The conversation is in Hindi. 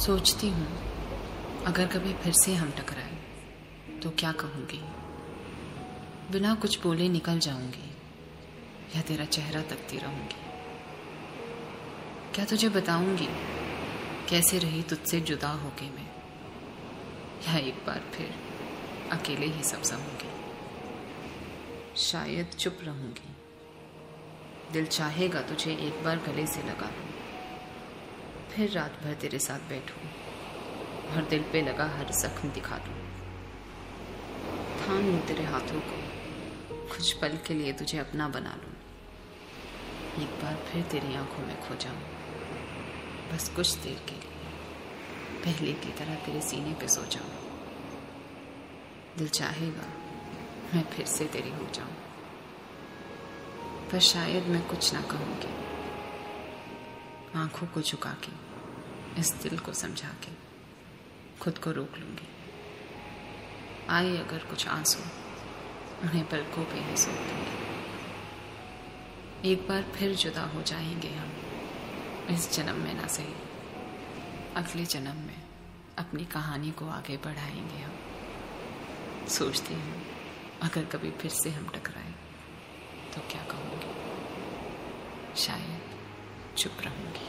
सोचती हूँ, अगर कभी फिर से हम टकराए तो क्या कहूँगी? बिना कुछ बोले निकल जाऊँगी, या तेरा चेहरा तकती रहूँगी। क्या तुझे बताऊँगी, कैसे रही तुझसे जुदा होके मैं? या एक बार फिर अकेले ही सब सहूँगी शायद चुप रहूँगी। दिल चाहेगा तुझे एक बार गले से लगा लूँ फिर रात भर तेरे साथ बैठूं और दिल पे लगा हर जख्म दिखा दूँ। थाम लूँ तेरे हाथों को, कुछ पल के लिए तुझे अपना बना लूँ। एक बार फिर तेरी आँखों में खो जाऊँ, बस कुछ देर के लिए। पहले की तरह तेरे सीने पे सो जाऊँ। दिल चाहेगा, मैं फिर से तेरी हो जाऊँ। पर शायद मैं कुछ ना कहूँगी। आँखों को झुका के, इस दिल को समझा के, खुद को रोक लूँगी। आए अगर कुछ आँसू, उन्हें पलकों पे ही सो दूँगी। एक बार फिर जुदा हो जाएँगे हम, इस जन्म में ना सही। अगले जन्म में अपनी कहानी को आगे बढ़ाएँगे हम। सोचती हूँ, अगर कभी फिर से हम टकराए तो क्या कहूँगी? शायद चुप रहूँगी।